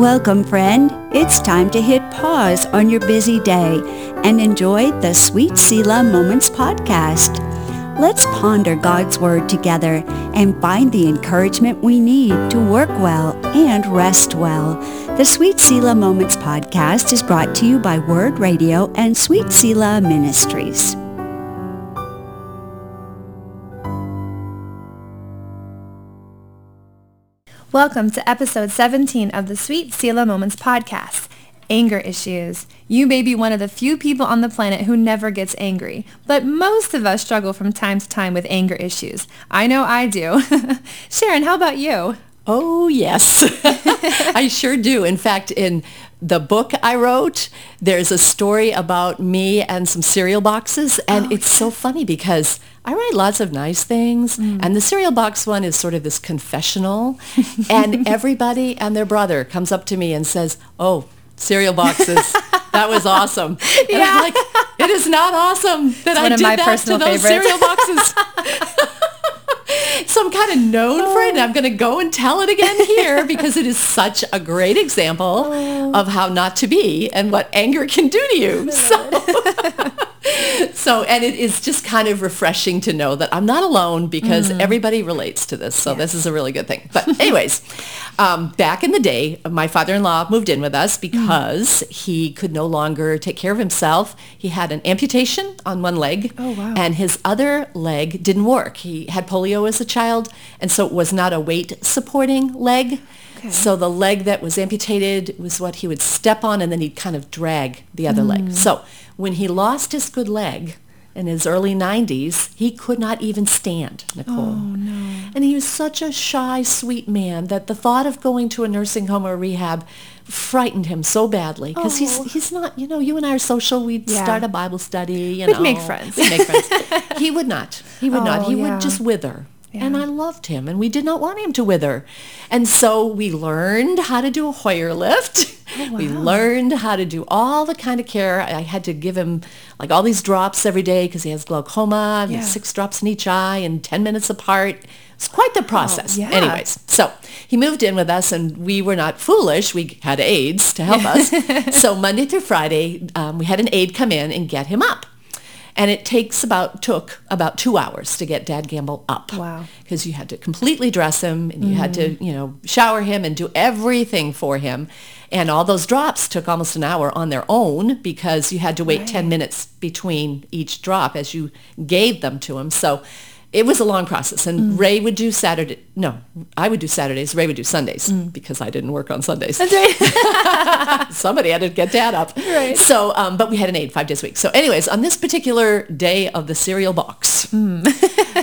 Welcome, friend. It's time to hit pause on your busy day and enjoy the Sweet Selah Moments podcast. Let's ponder God's Word together and find the encouragement we need to work well and rest well. The Sweet Selah Moments podcast is brought to you by Word Radio and Sweet Selah Ministries. Welcome to episode 17 of the Sweet Selah Moments podcast. Anger issues. You may be one of the few people on the planet who never gets angry, but most of us struggle from time to time with anger issues. I know I do. Sharon, how about you? Oh, yes. I sure do. In fact, in the book I wrote, there's a story about me and some cereal boxes. And oh, it's so funny because I write lots of nice things. Mm. And the cereal box one is sort of this confessional. and everybody and their brother comes up to me and says, oh, cereal boxes. that was awesome. And yeah. I'm like, it is not awesome that it's I did that to those favorites. cereal boxes. so I'm kind of known oh. for it. And I'm going to go and tell it again here because it is such a great example oh. of how not to be and what anger can do to you. So. so, and it is just kind of refreshing to know that I'm not alone because mm. everybody relates to this. So yes. this is a really good thing. But anyways, um, back in the day, my father-in-law moved in with us because mm. he could no longer take care of himself. He had an amputation on one leg oh, wow. and his other leg didn't work. He had polio as a child and so it was not a weight supporting leg. Okay. So the leg that was amputated was what he would step on and then he'd kind of drag the other mm. leg. So when he lost his good leg in his early 90s, he could not even stand, Nicole. Oh, no. And he was such a shy, sweet man that the thought of going to a nursing home or rehab frightened him so badly because oh. he's he's not you know you and I are social we'd yeah. start a Bible study you we'd know make friends we'd make friends he would not he would oh, not he yeah. would just wither yeah. And I loved him and we did not want him to wither. And so we learned how to do a Hoyer lift. Oh, wow. We learned how to do all the kind of care. I had to give him like all these drops every day because he has glaucoma, yeah. six drops in each eye and 10 minutes apart. It's quite the process. Oh, yeah. Anyways, so he moved in with us and we were not foolish. We had aides to help us. so Monday through Friday, um, we had an aide come in and get him up. And it takes about, took about two hours to get Dad Gamble up. Wow. Because you had to completely dress him and you mm. had to, mm. you know, shower him and do everything for him. And all those drops took almost an hour on their own because you had to wait right. 10 minutes between each drop as you gave them to him. So it was a long process and mm. ray would do saturday no i would do saturdays ray would do sundays mm. because i didn't work on sundays somebody had to get dad up right so um, but we had an aide five days a week so anyways on this particular day of the cereal box mm.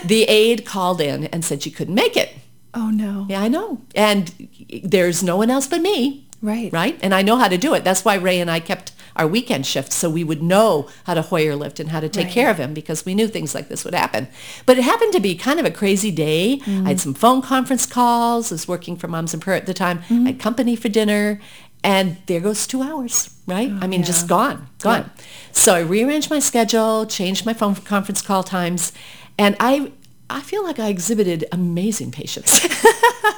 the aide called in and said she couldn't make it oh no yeah i know and there's no one else but me Right. Right? And I know how to do it. That's why Ray and I kept our weekend shift so we would know how to Hoyer lift and how to take right. care of him because we knew things like this would happen. But it happened to be kind of a crazy day. Mm. I had some phone conference calls. I was working for Moms in Prayer at the time. Mm. I had company for dinner. And there goes two hours, right? Oh, I mean, yeah. just gone, gone. Yeah. So I rearranged my schedule, changed my phone conference call times, and I I feel like I exhibited amazing patience.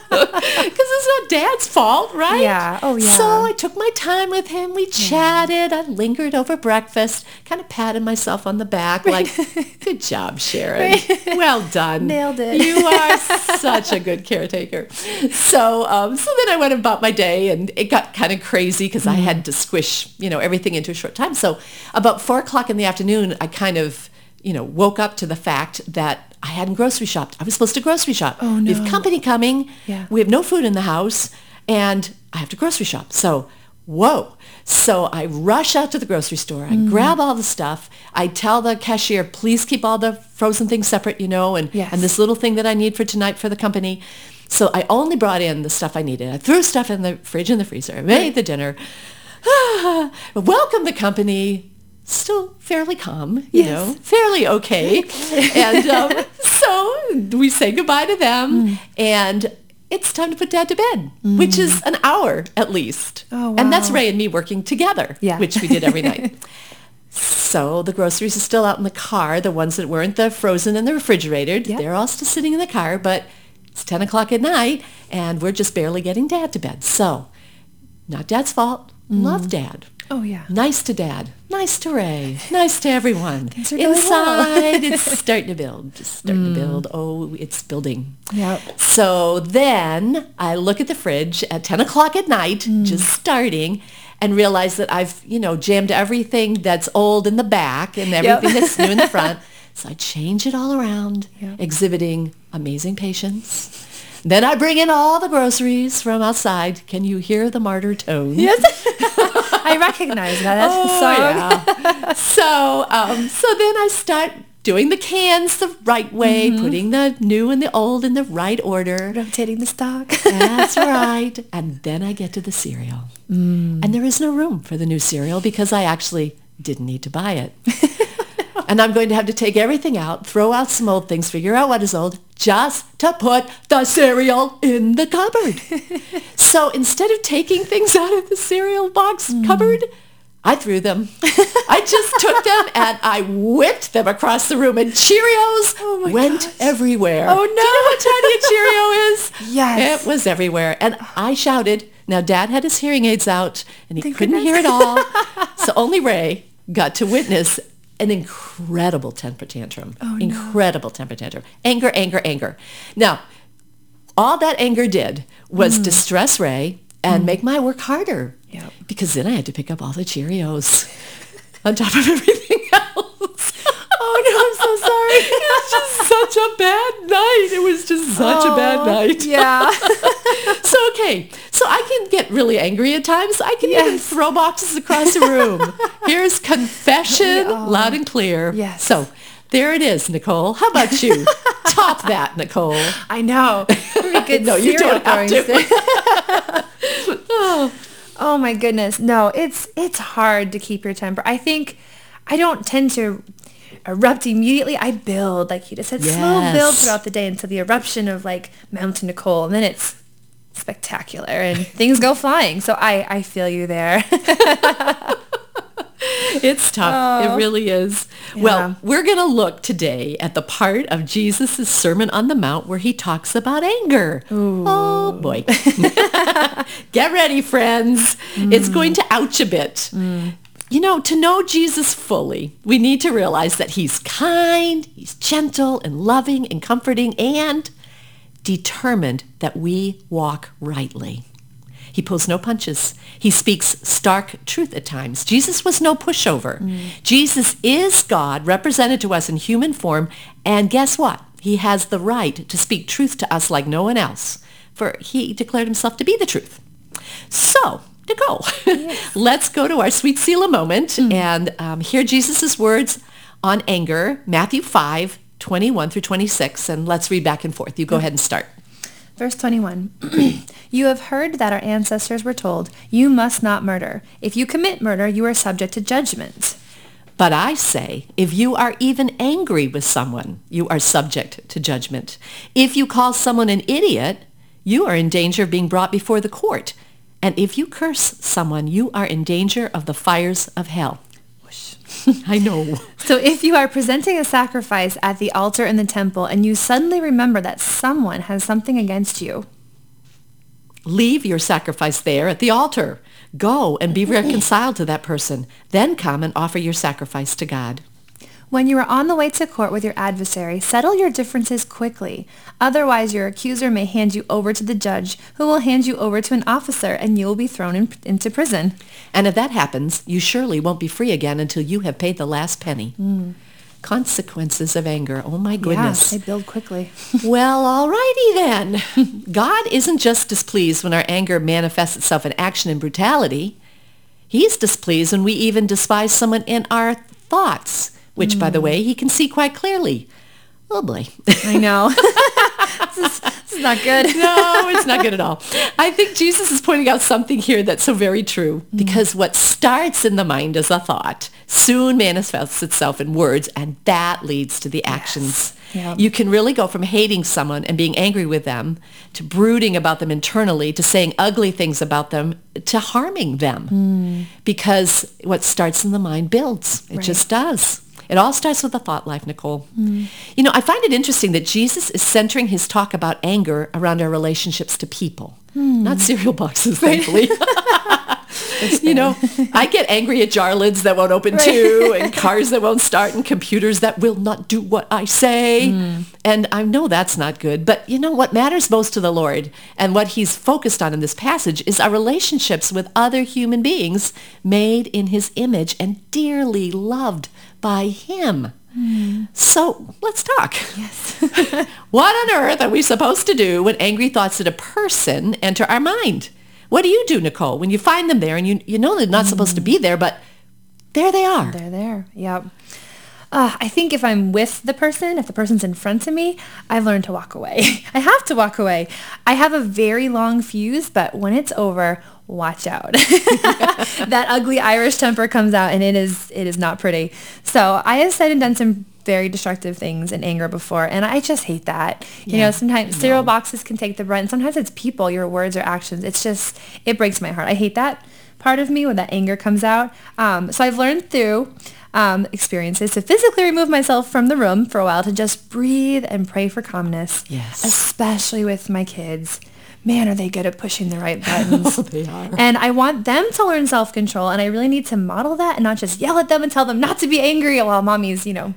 Because it's not dad's fault, right? Yeah. Oh, yeah. So I took my time with him. We chatted. Yeah. I lingered over breakfast, kind of patted myself on the back like, good job, Sharon. Well done. Nailed it. You are such a good caretaker. So, um, so then I went about my day and it got kind of crazy because mm. I had to squish, you know, everything into a short time. So about four o'clock in the afternoon, I kind of, you know, woke up to the fact that I hadn't grocery shopped. I was supposed to grocery shop. Oh, no. We have company coming. Yeah. We have no food in the house, and I have to grocery shop. So, whoa. So I rush out to the grocery store. I mm. grab all the stuff. I tell the cashier, please keep all the frozen things separate, you know, and, yes. and this little thing that I need for tonight for the company. So I only brought in the stuff I needed. I threw stuff in the fridge and the freezer. I made the dinner. Welcome the company still fairly calm, you yes. know, fairly okay. and um, so we say goodbye to them mm. and it's time to put dad to bed, mm. which is an hour at least. Oh, wow. And that's Ray and me working together, yeah. which we did every night. So the groceries are still out in the car, the ones that weren't the frozen in the refrigerator. Yep. They're all still sitting in the car, but it's 10 o'clock at night and we're just barely getting dad to bed. So Not dad's fault. Love dad. Oh, yeah. Nice to dad. Nice to Ray. Nice to everyone. going well. Inside, it's starting to build. Just starting to build. Oh, it's building. Yep. So then I look at the fridge at 10 o'clock at night, just starting, and realize that I've, you know, jammed everything that's old in the back and everything that's new in the front. So I change it all around, Yep. exhibiting amazing patience. Then I bring in all the groceries from outside. Can you hear the martyr tone? Yes. I recognize that. That's the song. Oh, yeah. so, um, so then I start doing the cans the right way, Mm-hmm. putting the new and the old in the right order. Rotating the stock. That's right. And then I get to the cereal. Mm. And there is no room for the new cereal because I actually didn't need to buy it. and I'm going to have to take everything out, throw out some old things, figure out what is old, just to put the cereal in the cupboard. so instead of taking things out of the cereal box Mm. cupboard, I threw them. I just took them and I whipped them across the room and Cheerios Oh went gosh. everywhere. Oh, no. Do you know what tiny a Cheerio is? Yes. It was everywhere. And I shouted. Now, Dad had his hearing aids out, and he Thank couldn't goodness. hear it all. so only Ray got to witness an incredible temper tantrum. Oh, no. incredible temper tantrum. Anger, anger, anger. Now, all that anger did was Mm. distress Ray and make my work harder. Yep. Because then I had to pick up all the Cheerios on top of everything. Oh, no, I'm so sorry. it was just such a bad night. It was just such a bad Oh, night. Yeah. So okay, so I can get really angry at times. I can even throw boxes across the room. Here's confession, oh, all- loud and clear. Yes. So there it is, Nicole. How about you? Top that, Nicole. I know. Pretty good No, you don't have to. Oh, Oh my goodness. No, it's it's hard to keep your temper. I think I don't tend to erupt immediately. I build, like you just said, slow build throughout the day until the eruption of like Mountain Nicole, and then it's spectacular and things go flying. So I I feel you there. it's tough. It oh. really is. Yeah. Well, we're going to look today at the part of Jesus' Sermon on the Mount where he talks about anger. Oh, boy. Get ready, friends. It's mm. going to ouch a bit. Mm. You know, to know Jesus fully, we need to realize that he's kind, he's gentle and loving and comforting and determined that we walk rightly. He pulls no punches. He speaks stark truth at times. Jesus was no pushover. Mm. Jesus is God represented to us in human form. And guess what? He has the right to speak truth to us like no one else. For he declared himself to be the truth. So, Nicole, let's go to our sweet Selah moment and um, hear Jesus' words on anger, Matthew 5, 21 through 26. And let's read back and forth. You go ahead and start. Verse 21. you have heard that our ancestors were told, you must not murder. If you commit murder, you are subject to judgment. But I say, if you are even angry with someone, you are subject to judgment. If you call someone an idiot, you are in danger of being brought before the court. And if you curse someone, you are in danger of the fires of hell. I know. So if you are presenting a sacrifice at the altar in the temple and you suddenly remember that someone has something against you, Leave your sacrifice there at the altar. Go and be reconciled to that person. Then come and offer your sacrifice to God. When you are on the way to court with your adversary, settle your differences quickly. Otherwise, your accuser may hand you over to the judge, who will hand you over to an officer, and you will be thrown in, into prison. And if that happens, you surely won't be free again until you have paid the last penny. Hmm. Consequences of anger. Oh my goodness. Yeah, they build quickly. Well, alrighty then. God isn't just displeased when our anger manifests itself in action and brutality. He's displeased when we even despise someone in our thoughts, which, by the hmm. way, he can see quite clearly. Oh boy. I know. this, is, this is not good. no, it's not good at all. I think Jesus is pointing out something here that's so very true hmm. because what starts in the mind as a thought soon manifests itself in words and that leads to the actions. Yeah. You can really go from hating someone and being angry with them to brooding about them internally to saying ugly things about them to harming them hmm. because what starts in the mind builds. It Right. just does. It all starts with a thought life, Nicole. You know, I find it interesting that Jesus is centering his talk about anger around our relationships to people, not cereal boxes, thankfully. you know, I get angry at jar lids that won't open too, and cars that won't start, and computers that will not do what I say. Mm. And I know that's not good. But you know what matters most to the Lord and what he's focused on in this passage is our relationships with other human beings made in his image and dearly loved by him. Hmm. So let's talk. Yes. What on earth are we supposed to do when angry thoughts at a person enter our mind? What do you do, Nicole, when you find them there and you, you know they're not supposed to be hmm. there, but there they are? They're there. Yep. Uh, I think if I'm with the person, if the person's in front of me, I've learned to walk away. I have to walk away. I have a very long fuse, but when it's over, watch out. that ugly Irish temper comes out and it is it is not pretty. So I have said and done some very destructive things in anger before and I just hate that. You know, sometimes cereal boxes can take the brunt sometimes it's people, your words or actions. It's just it breaks my heart. I hate that part of me when that anger comes out. Um, so I've learned through um, experiences to physically remove myself from the room for a while to just breathe and pray for calmness. Yes. Especially with my kids. Man, are they good at pushing the right buttons. oh, they are. And I want them to learn self-control and I really need to model that and not just yell at them and tell them not to be angry while mommy's, you know,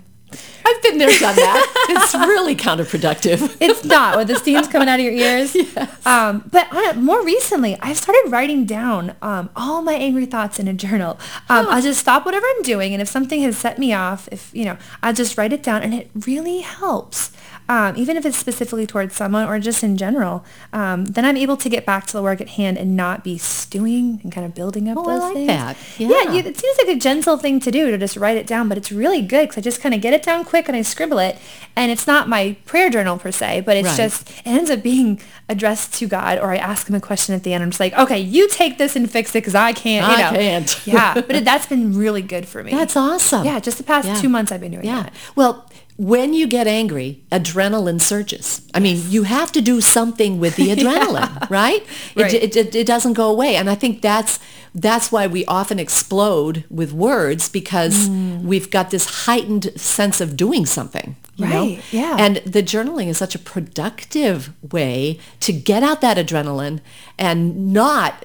I've been there, done that. it's really counterproductive. It's not with the steam's coming out of your ears. Um, but it, more recently, I've started writing down um, all my angry thoughts in a journal. Um, I'll just stop whatever I'm doing, and if something has set me off, if you know, I'll just write it down, and it really helps. Um, even if it's specifically towards someone or just in general, um, then I'm able to get back to the work at hand and not be stewing and kind of building up Oh, I those like things. that. Yeah, Yeah. you, it seems like a gentle thing to do to just write it down, but it's really good because I just kind of get it down quick and I scribble it. And it's not my prayer journal per se, but it's Right. just, it ends up being addressed to God or I ask him a question at the end. I'm just like, okay, you take this and fix it because I can't, you I know. can't. yeah, but it, that's been really good for me. That's awesome. Yeah, just the past Yeah. two months I've been doing Yeah. that. Well, when you get angry, adrenaline surges. I mean, you have to do something with the adrenaline, right? Right. It, it, it doesn't go away. And I think that's that's why we often explode with words because Mm. we've got this heightened sense of doing something. You know? Right, yeah. And the journaling is such a productive way to get out that adrenaline and not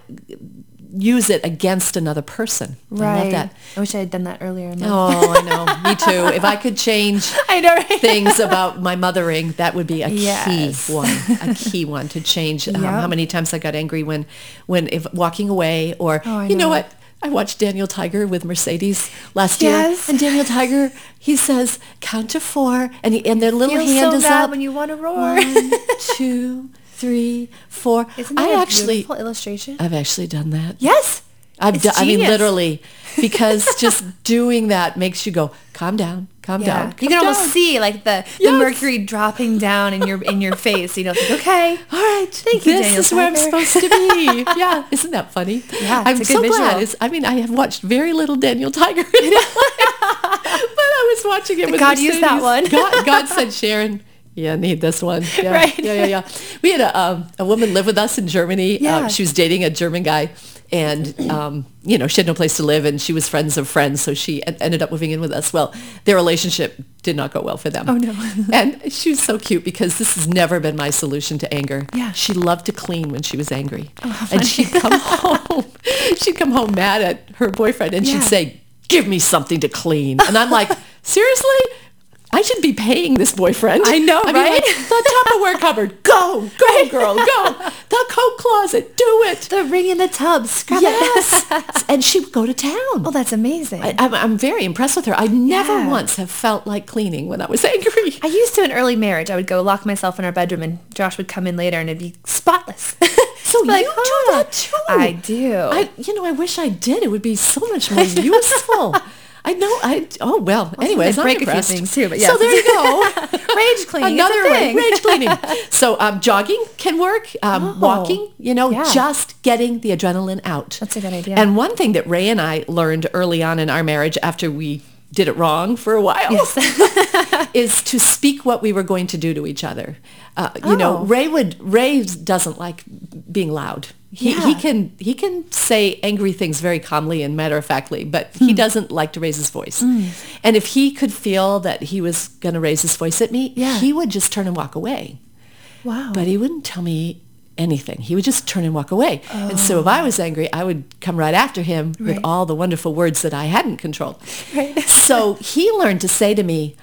use it against another person. I love that. I wish I had done that earlier in life. Oh, I know. Me too. If I could change I know, right? things about my mothering, that would be a Yes. key one. A key one to change um, Yep. how many times I got angry when, when if walking away or Oh, you know know. what. I watched Daniel Tiger with Mercedes last Yes. year, and Daniel Tiger, he says, "Count to four, and he, and their little Feels hand so is bad up. when you want to roar. One, two, three, four. Isn't that I a actually, beautiful illustration? I've actually done that. yes. I've It's done, I mean, literally, because just doing that makes you go, calm down, calm Yeah. down. you calm can almost see like the, the mercury dropping down in your in your face. You know, like, okay, All right, Thank you, this Daniel is where I'm supposed to be. yeah, isn't that funny? Yeah, I'm it's a good so glad. visual. It's, I mean, I have watched very little Daniel Tiger, in my life, but I was watching it with God used that one. God, God said, Sharon. Yeah, need this one. Yeah, Right. Yeah, yeah, yeah. We had a um, a woman live with us in Germany. Yeah. Uh, she was dating a German guy, and um, you know she had no place to live, and she was friends of friends, so she en- ended up moving in with us. Well, their relationship did not go well for them. Oh, no. and she was so cute because this has never been my solution to anger. Yeah. She loved to clean when she was angry. Oh, and she'd come home. She'd come home mad at her boyfriend and Yeah. she'd say, give me something to clean. And I'm like, seriously? I should be paying this boyfriend. I know, mean, right? like, the Tupperware cupboard. Go, go, girl, go. The coat closet. Do it. the ring in the tub, scrub it. Yes. and she would go to town. Oh, that's amazing. I, I, I'm, I'm very impressed with her. I never Yeah. once have felt like cleaning when I was angry. I used to in early marriage. I would go lock myself in our bedroom, and Josh would come in later, and it'd be spotless. So Like, you huh. do that too. I do. I, you know, I wish I did. It would be so much more useful. I know. I oh well. anyways, I'm break a few things too, but So there you go. Rage cleaning. Another it's thing. rage cleaning. So um, jogging can work. Um, Oh, walking, you know, yeah. just getting the adrenaline out. That's a good idea. And one thing that Ray and I learned early on in our marriage, after we did it wrong for a while, is to speak what we were going to do to each other. Uh, you know, Oh. Ray would Ray doesn't like being loud. He, he can he can say angry things very calmly and matter of factly, but he Hmm. doesn't like to raise his voice. And if he could feel that he was going to raise his voice at me, Yeah. he would just turn and walk away. Wow. But he wouldn't tell me anything. He would just turn and walk away. Oh. And so if I was angry, I would come right after him with all the wonderful words that I hadn't controlled. Right. so he learned to say to me,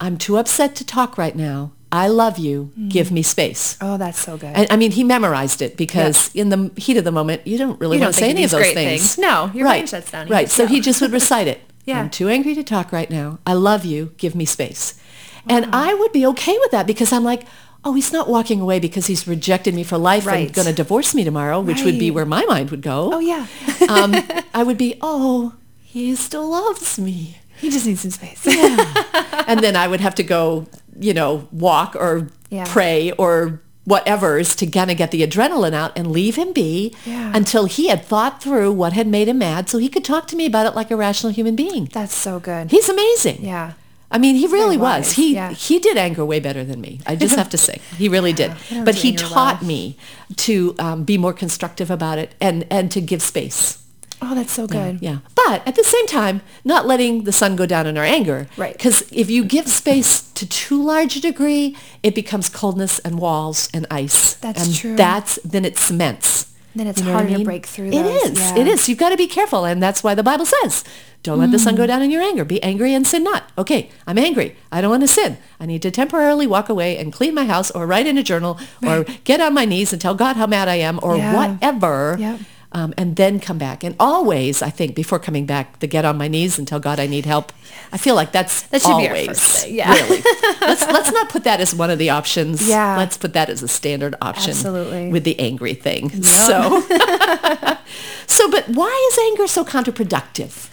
I'm too upset to talk right now. I love you. Give me space. Oh, that's so good. And, I mean, he memorized it because in the heat of the moment, you don't really You want don't to say any of those things. things. No, your right. brain shuts down. Right. So he just would recite it. Yeah. I'm too angry to talk right now. I love you. Give me space. And I would be okay with that because I'm like, oh, he's not walking away because he's rejected me for life Right. and going to divorce me tomorrow, which would be where my mind would go. oh yeah. um, I would be, oh, he still loves me. He just needs some space. and then I would have to go, you know, walk or Yeah. pray or whatever's to kind of get the adrenaline out and leave him be Yeah. until he had thought through what had made him mad so he could talk to me about it like a rational human being. That's so good. He's amazing. yeah. I mean, he really was. He yeah. he did anger way better than me. I just have to say, he really did. But he taught well. me to um, be more constructive about it and and to give space. Oh, that's so good. Yeah. But at the same time, not letting the sun go down in our anger. Right. Because if you give space to too large a degree, it becomes coldness and walls and ice. That's and true. That's, then it cements. Then it's You know what I harder to break through It those, is. yeah. It is. You've got to be careful. And that's why the Bible says, don't let the sun go Mm. down in your anger. Be angry and sin not. Okay, I'm angry. I don't want to sin. I need to temporarily walk away and clean my house or write in a journal or get on my knees and tell God how mad I am or Yeah. whatever Yep. Um, and then come back. And always, I think, before coming back, the get on my knees and tell God I need help. I feel like that's That should be our always first thing, yeah. really. let's let's not put that as one of the options. Yeah. let's put that as a standard option. Absolutely. with the angry thing. So, so, but why is anger so counterproductive?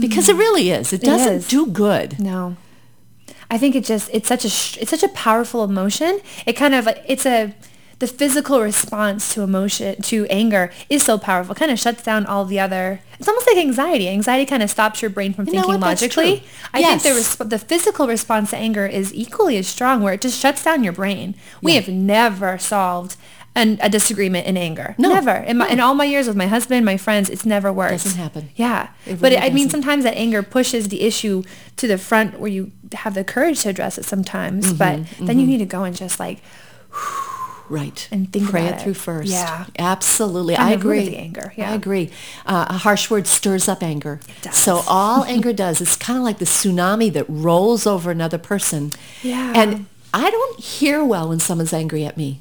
Because it really is. It doesn't is. do good. No. I think it just it's such a it's such a powerful emotion. It kind of it's a the physical response to emotion to anger is so powerful. It kind of shuts down all the other. It's almost like anxiety. Anxiety kind of stops your brain from You thinking logically. I think the resp- the physical response to anger is equally as strong, where it just shuts down your brain. We Yeah. have never solved an, a disagreement in anger. No. Never. In, my, in all my years with my husband, my friends, it's never worked. Doesn't happen. Yeah. It but really I mean, sometimes that anger pushes the issue to the front where you have the courage to address it sometimes. Mm-hmm, but then you need to go and just like, Right. And think Pray about it through it. first. Yeah. Absolutely. I the root of agree. the anger, I agree. Uh, a harsh word stirs up anger. does. So all anger does is kind of like the tsunami that rolls over another person. Yeah. And I don't hear well when someone's angry at me.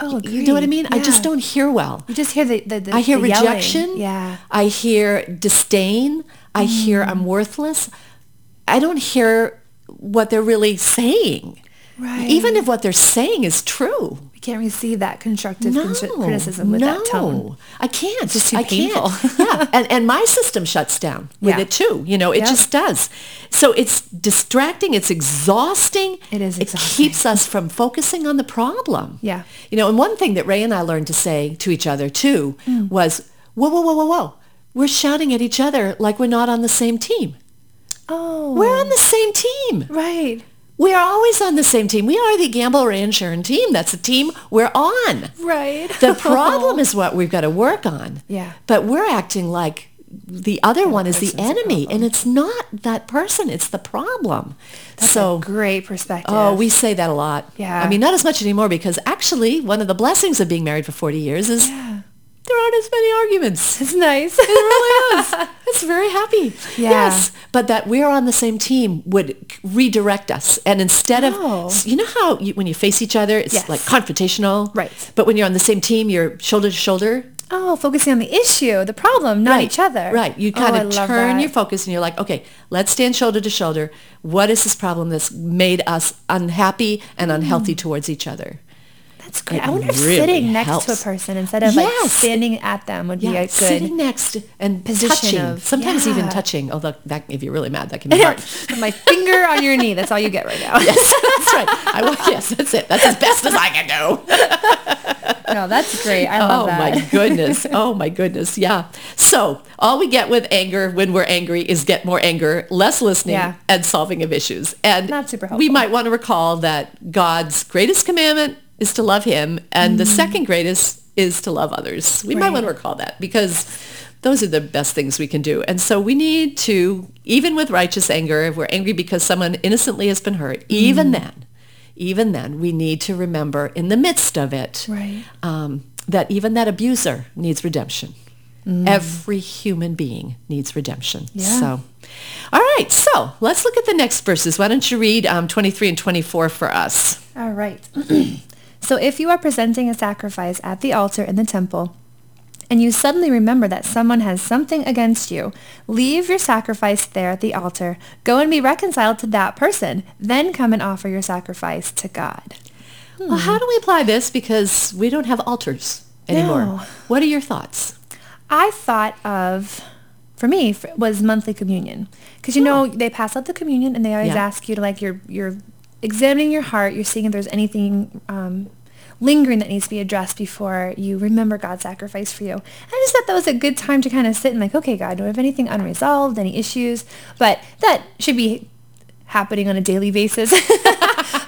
oh, You know what I agreed. mean? I just don't hear well. You just hear the, the, the I hear the yelling. rejection. Yeah. I hear disdain. I hear Mm. I'm worthless. I don't hear what they're really saying. Right. Even if what they're saying is true. We can't receive that constructive No, criticism with that tone. no. I can't. It's just too I painful. Can't. yeah, and and my system shuts down with Yeah. it too. You know, it just does. So it's distracting. It's exhausting. It is It keeps us from focusing on the problem. Yeah. You know, and one thing that Ray and I learned to say to each other too Mm. was, "Whoa, whoa, whoa, whoa, whoa! We're shouting at each other like we're not on the same team. Oh. We're on the same team." Right. We are always on the same team. We are the Gamble and team. That's the team we're on. Right. The problem is what we've got to work on. Yeah. But we're acting like the other one is the enemy, and it's not that person. It's the problem. That's so, a great perspective. oh, we say that a lot. Yeah. I mean, not as much anymore because actually, one of the blessings of being married for 40 years is Yeah. There aren't as many arguments. It's nice. It really is. It's very happy. Yeah. Yes. But that we're on the same team would redirect us. And instead Oh. of, you know how you, when you face each other, it's Yes. like confrontational. Right. But when you're on the same team, you're shoulder to shoulder. Oh, focusing on the issue, the problem, not right. each other. Right. You Oh, kind I of turn your focus and you're like, okay, let's stand shoulder to shoulder. What is this problem that's made us unhappy and unhealthy mm. towards each other? I wonder if really sitting next to a person instead of like standing at them would be Yeah, a good. sitting next and position touching. of- Sometimes even touching. Although that, if you're really mad, that can be hard. My finger on your knee. That's all you get right now. yes, that's right. I, wa- yes, that's it. That's as best as I can do. No, that's great. I love oh that. my goodness. Oh my goodness. Yeah. So all we get with anger when we're angry is get more anger, less listening, Yeah. and solving of issues. And Not super helpful. we might want to recall that God's greatest commandment is to love him, and the second greatest is to love others. We might Mm. Want to recall that because those are the best things we can do. And so we need to, even with righteous anger, if we're angry because someone innocently has been hurt, Mm. even then, even then, we need to remember in the midst of it Right. um, that even that abuser needs redemption. Every human being needs redemption. Mm. Yeah. So, all right. So let's look at the next verses. Why don't you read um, 23 and 24 for us? All right. so if you are presenting a sacrifice at the altar in the temple, and you suddenly remember that someone has something against you, leave your sacrifice there at the altar. Go and be reconciled to that person. Then come and offer your sacrifice to God. Well, how do we apply this? Because we don't have altars anymore. No. What are your thoughts? I thought of, for me, was monthly communion. Because, you oh. know, they pass out the communion and they always Yeah. ask you to, like, you're, you're examining your heart. You're seeing if there's anything um, lingering that needs to be addressed before you remember God's sacrifice for you. And I just thought that was a good time to kind of sit and, like, okay, God, do I have anything unresolved, any issues? But that should be happening on a daily basis.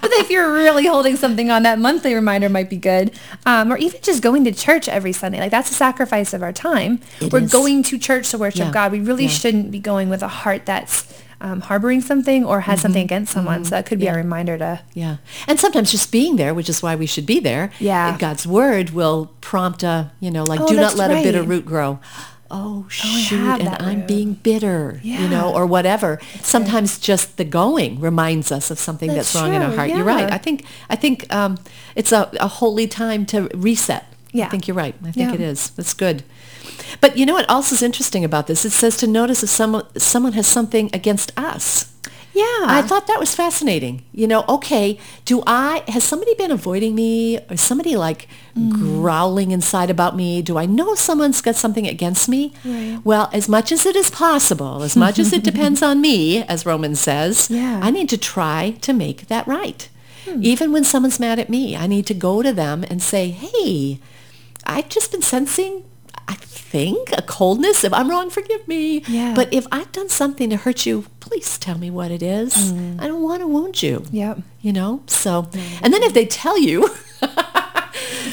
but if you're really holding something on, that monthly reminder might be good. Um, or even just going to church every Sunday. Like that's a sacrifice of our time. It We're is. going to church to worship Yeah. God. We really Yeah. shouldn't be going with a heart that's um, harboring something or has something against someone. So that could be Mm-hmm. Yeah. a reminder to Yeah. And sometimes just being there, which is why we should be there. Yeah. God's word will prompt a, you know, like Oh, do not that's let a bitter right. root grow. Oh, shoot, have and I'm root. being bitter, you know, or whatever. Sometimes just the going reminds us of something that's, That's wrong in our heart. You're right. I think I think um, it's a, a holy time to reset. Yeah. I think you're right. I think Yeah. it is. That's good. But you know what else is interesting about this? It says to notice if someone someone has something against us. yeah. I thought that was fascinating. You know, okay, do I, has somebody been avoiding me or somebody like mm. growling inside about me? Do I know someone's got something against me? Right. Well, as much as it is possible, as much as it depends on me, as Romans says, Yeah. I need to try to make that right. Hmm. Even when someone's mad at me, I need to go to them and say, hey, I've just been sensing, I think, a coldness. If I'm wrong, forgive me. Yeah. But if I've done something to hurt you, please tell me what it is. I don't want to wound you. Yep. You know? So, and then if they tell you,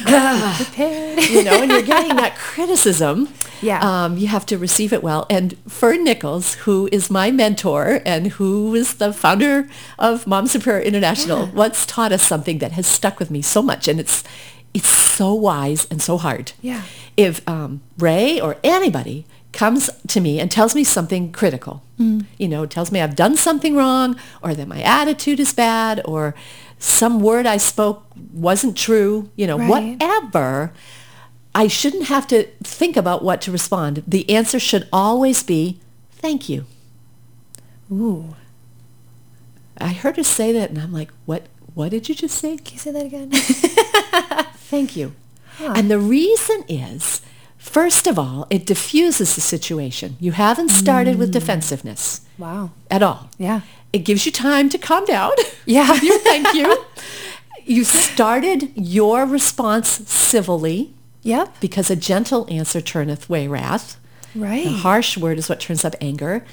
Prepared. you know, and you're getting that criticism, Yeah. um, you have to receive it well. And Fern Nichols, who is my mentor and who is the founder of Moms in Prayer International, once taught us something that has stuck with me so much, and it's it's so wise and so hard. Yeah. If um, Ray or anybody comes to me and tells me something critical, Mm. you know, tells me I've done something wrong or that my attitude is bad or some word I spoke wasn't true, you know, Right. whatever, I shouldn't have to think about what to respond. The answer should always be, thank you. Ooh. I heard her say that and I'm like, what, what did you just say? Can you say that again? Thank you. And the reason is, first of all, it diffuses the situation. You haven't started with mm. defensiveness wow. at all. Yeah. It gives you time to calm down. Yeah. your thank you. You started your response civilly Yep. because a gentle answer turneth away wrath. Right. A harsh word is what turns up anger.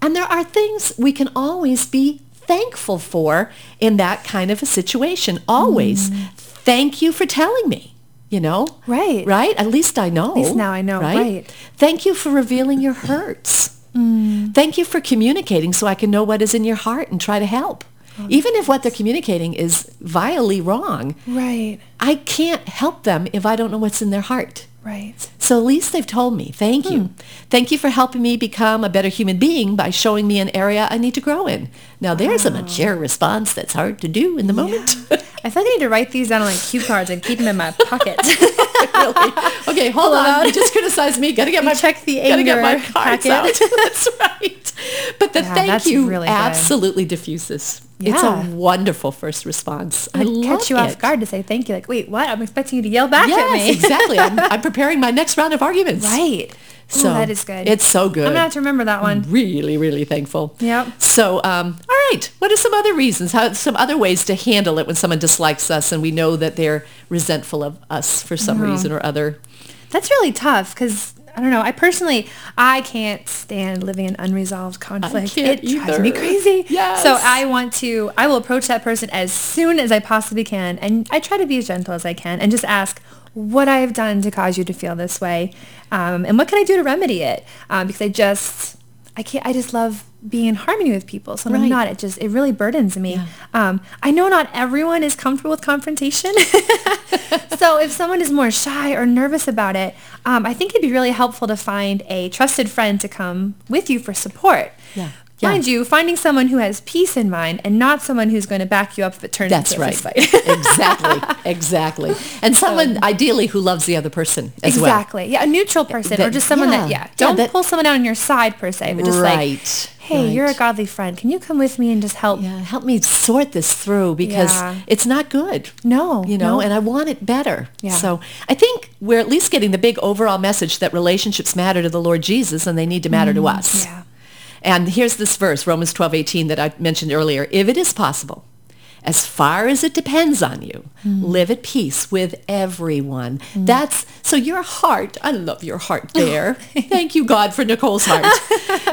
And there are things we can always be thankful for in that kind of a situation. Always. Mm. Thank you for telling me, you know? Right. Right? At least I know. At least now I know, right. Thank you for revealing your hurts. Mm. Thank you for communicating so I can know what is in your heart and try to help. Oh, Even if what they're communicating is vilely wrong, Right. I can't help them if I don't know what's in their heart. Right. So at least they've told me. Thank you. Hmm. Thank you for helping me become a better human being by showing me an area I need to grow in. Now there's a mature response that's hard to do in the moment. I feel like I need to write these down on like cue cards and keep them in my pocket. really. Okay, hold on. You just criticized me. Gotta get my check the anger gotta get my cards packet. out. that's right. But the Yeah, thank you really good. absolutely diffuses. It's a wonderful first response. I I'd love catch you it. off guard to say thank you. Like, wait, what? I'm expecting you to yell back Yes, at me. exactly. I'm, I'm preparing my next round of arguments. right. Ooh, So that is good. It's so good. I'm gonna have to remember that one. really, really thankful. Yep. So, um, all right. What are some other reasons? How some other ways to handle it when someone dislikes us and we know that they're resentful of us for some Uh-huh. reason or other? That's really tough because I don't know. I personally, I can't stand living in unresolved conflict. it drives me crazy. Yes. So I want to. I will approach that person as soon as I possibly can, and I try to be as gentle as I can, and just ask what I have done to cause you to feel this way, um, and what can I do to remedy it? Um, because I just. I can't. I just love being in harmony with people. So when I'm not, it just it really burdens me. Yeah. Um, I know not everyone is comfortable with confrontation. so if someone is more shy or nervous about it, um, I think it'd be really helpful to find a trusted friend to come with you for support. Yeah. Yeah. Mind you, finding someone who has peace in mind and not someone who's going to back you up if it turns That's into a right. fist fight. exactly. Exactly. And someone ideally who loves the other person as well. Exactly. Yeah, a neutral person or just someone that, yeah. yeah, Yeah, don't that- pull someone out on your side per se, but just Right. like, hey, you're a godly friend. Can you come with me and just help? Yeah, help me sort this through because Yeah. it's not good. No, You know, no. and I want it better. Yeah. So I think we're at least getting the big overall message that relationships matter to the Lord Jesus and they need to matter to us. Mm, yeah. And here's this verse, Romans 12, 18, that I mentioned earlier. If it is possible, as far as it depends on you, Mm. live at peace with everyone. That's so your heart. I love your heart there. Thank you, God, for Nicole's heart,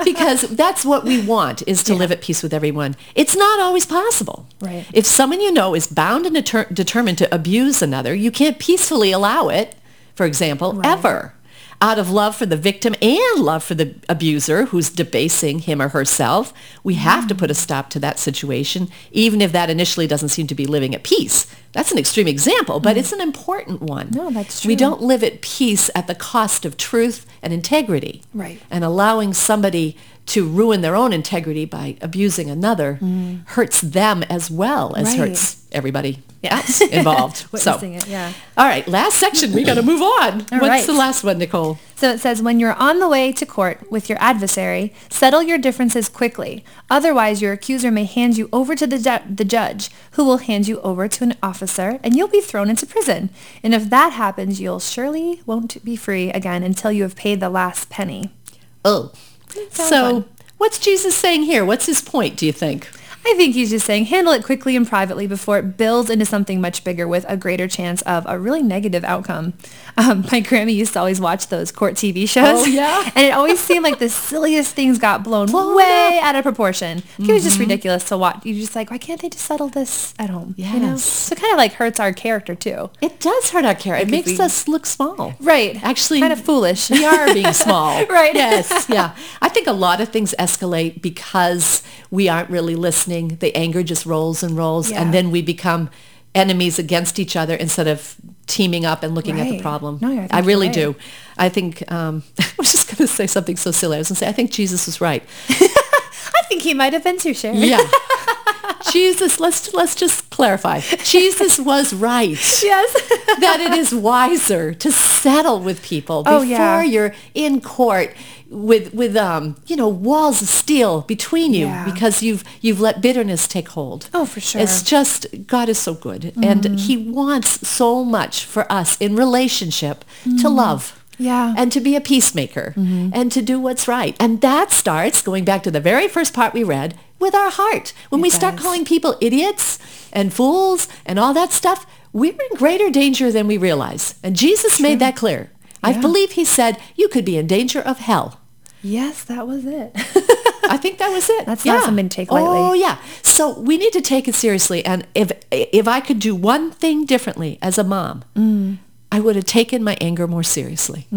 because that's what we want is to live at peace with everyone. It's not always possible. Right. If someone you know is bound and deter- determined to abuse another, you can't peacefully allow it. For example, ever out of love for the victim and love for the abuser who's debasing him or herself, we have to put a stop to that situation, even if that initially doesn't seem to be living at peace. That's an extreme example, but it's an important one. No, that's true. We don't live at peace at the cost of truth and integrity. Right. And allowing somebody to ruin their own integrity by abusing another mm. hurts them as well as Right. hurts everybody Yeah. else involved. so, it, yeah. all right, last section. We got to move on. What's right. the last one, Nicole? So it says, when you're on the way to court with your adversary, settle your differences quickly. Otherwise, your accuser may hand you over to the, ju- the judge, who will hand you over to an officer, and you'll be thrown into prison. And if that happens, you'll surely won't be free again until you have paid the last penny. Oh, so fun. what's Jesus saying here? What's his point? Do you think? I think he's just saying handle it quickly and privately before it builds into something much bigger with a greater chance of a really negative outcome. Um, my grandma used to always watch those court TV shows. Oh, yeah? And it always seemed like the silliest things got blown, Blown way out of proportion. It was just ridiculous to watch. You're just like, why can't they just settle this at home? You know? Yes. So it kind of like hurts our character too. It does hurt our character. It could makes be- us look small. Right. Actually, kind of foolish. We are being small. Right. Yes. Yeah. I think a lot of things escalate because we aren't really listening. The anger just rolls and rolls, Yeah. and then we become enemies against each other instead of teaming up and looking at the problem. No, I I really right. do. I think um, I was just going to say something so silly. I was going to say I think Jesus was right. I think he might have been too, Sharon. Yeah. Jesus, let's let's just clarify. Jesus was right. Yes. that it is wiser to settle with people Oh, before yeah. you're in court with with um you know walls of steel between you Yeah. because you've you've let bitterness take hold. Oh, for sure. It's just God is so good and mm-hmm. he wants so much for us in relationship to mm-hmm. love. Yeah. And to be a peacemaker mm-hmm. and to do what's right. And that starts, going back to the very first part we read, with our heart. When we start calling people idiots and fools and all that stuff, we're in greater danger than we realize. And Jesus made that clear. I Yeah. believe he said you could be in danger of hell. yes, that was it. I think that was it. That's not something to take lightly. Oh yeah. So we need to take it seriously. And if if I could do one thing differently as a mom, Mm. I would have taken my anger more seriously.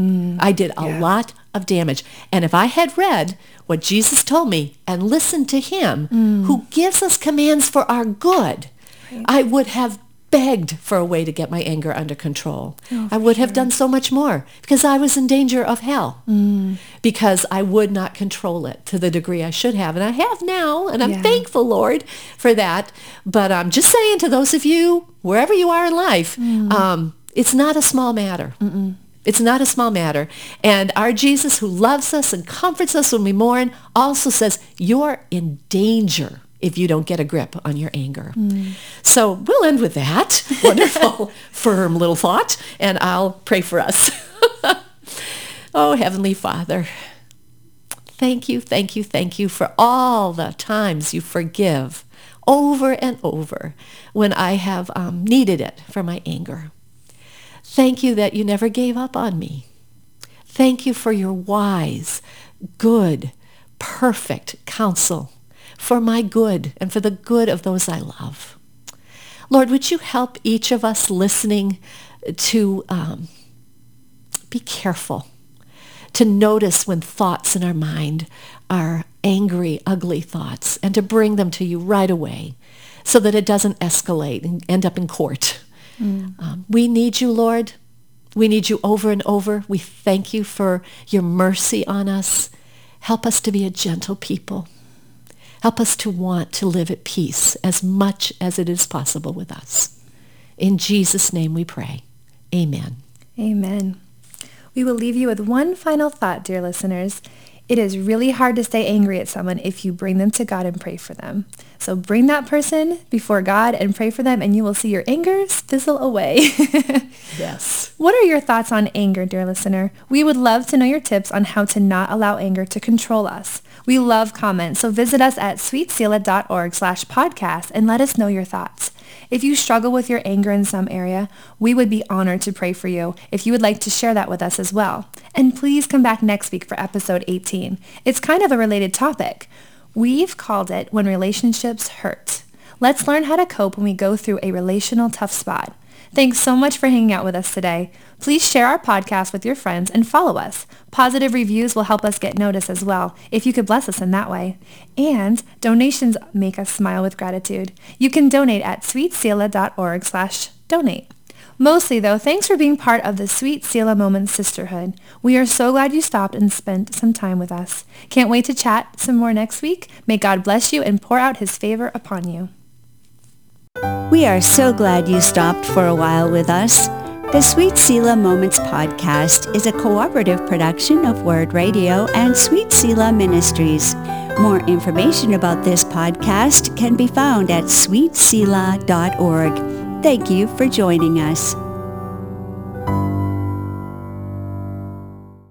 I did a Yeah. lot of damage. And if I had read what Jesus told me and listened to him, Mm. who gives us commands for our good, I would have begged for a way to get my anger under control. Oh, I would have done so much more because I was in danger of hell Mm. because I would not control it to the degree I should have. And I have now, and I'm Yeah. thankful, Lord, for that. But I'm just saying to those of you, wherever you are in life, Mm. um, it's not a small matter. It's not a small matter. And our Jesus who loves us and comforts us when we mourn also says, you're in danger if you don't get a grip on your anger. So we'll end with that wonderful, firm little thought, and I'll pray for us. oh, Heavenly Father, thank you, thank you, thank you for all the times you forgive over and over when I have um, needed it for my anger. Thank you that you never gave up on me. Thank you for your wise, good, perfect counsel for my good and for the good of those I love. Lord, would you help each of us listening to um, be careful, to notice when thoughts in our mind are angry, ugly thoughts, and to bring them to you right away so that it doesn't escalate and end up in court. Mm. Um, we need you, Lord. We need you over and over. We thank you for your mercy on us. Help us to be a gentle people. Help us to want to live at peace as much as it is possible with us. In Jesus' name we pray. Amen. Amen. We will leave you with one final thought, dear listeners. It is really hard to stay angry at someone if you bring them to God and pray for them. So bring that person before God and pray for them and you will see your anger fizzle away. yes. What are your thoughts on anger, dear listener? We would love to know your tips on how to not allow anger to control us. We love comments, so visit us at sweetselah.org slash podcast and let us know your thoughts. If you struggle with your anger in some area, we would be honored to pray for you if you would like to share that with us as well. And please come back next week for episode 18. It's kind of a related topic. We've called it When Relationships Hurt. Let's learn how to cope when we go through a relational tough spot. Thanks so much for hanging out with us today. Please share our podcast with your friends and follow us. Positive reviews will help us get noticed as well, if you could bless us in that way. And donations make us smile with gratitude. You can donate at sweetselah.org slash donate. Mostly, though, thanks for being part of the Sweet Selah Moments Sisterhood. We are so glad you stopped and spent some time with us. Can't wait to chat some more next week. May God bless you and pour out his favor upon you. We are so glad you stopped for a while with us. The Sweet Selah Moments podcast is a cooperative production of Word Radio and Sweet Selah Ministries. More information about this podcast can be found at sweetselah.org. Thank you for joining us.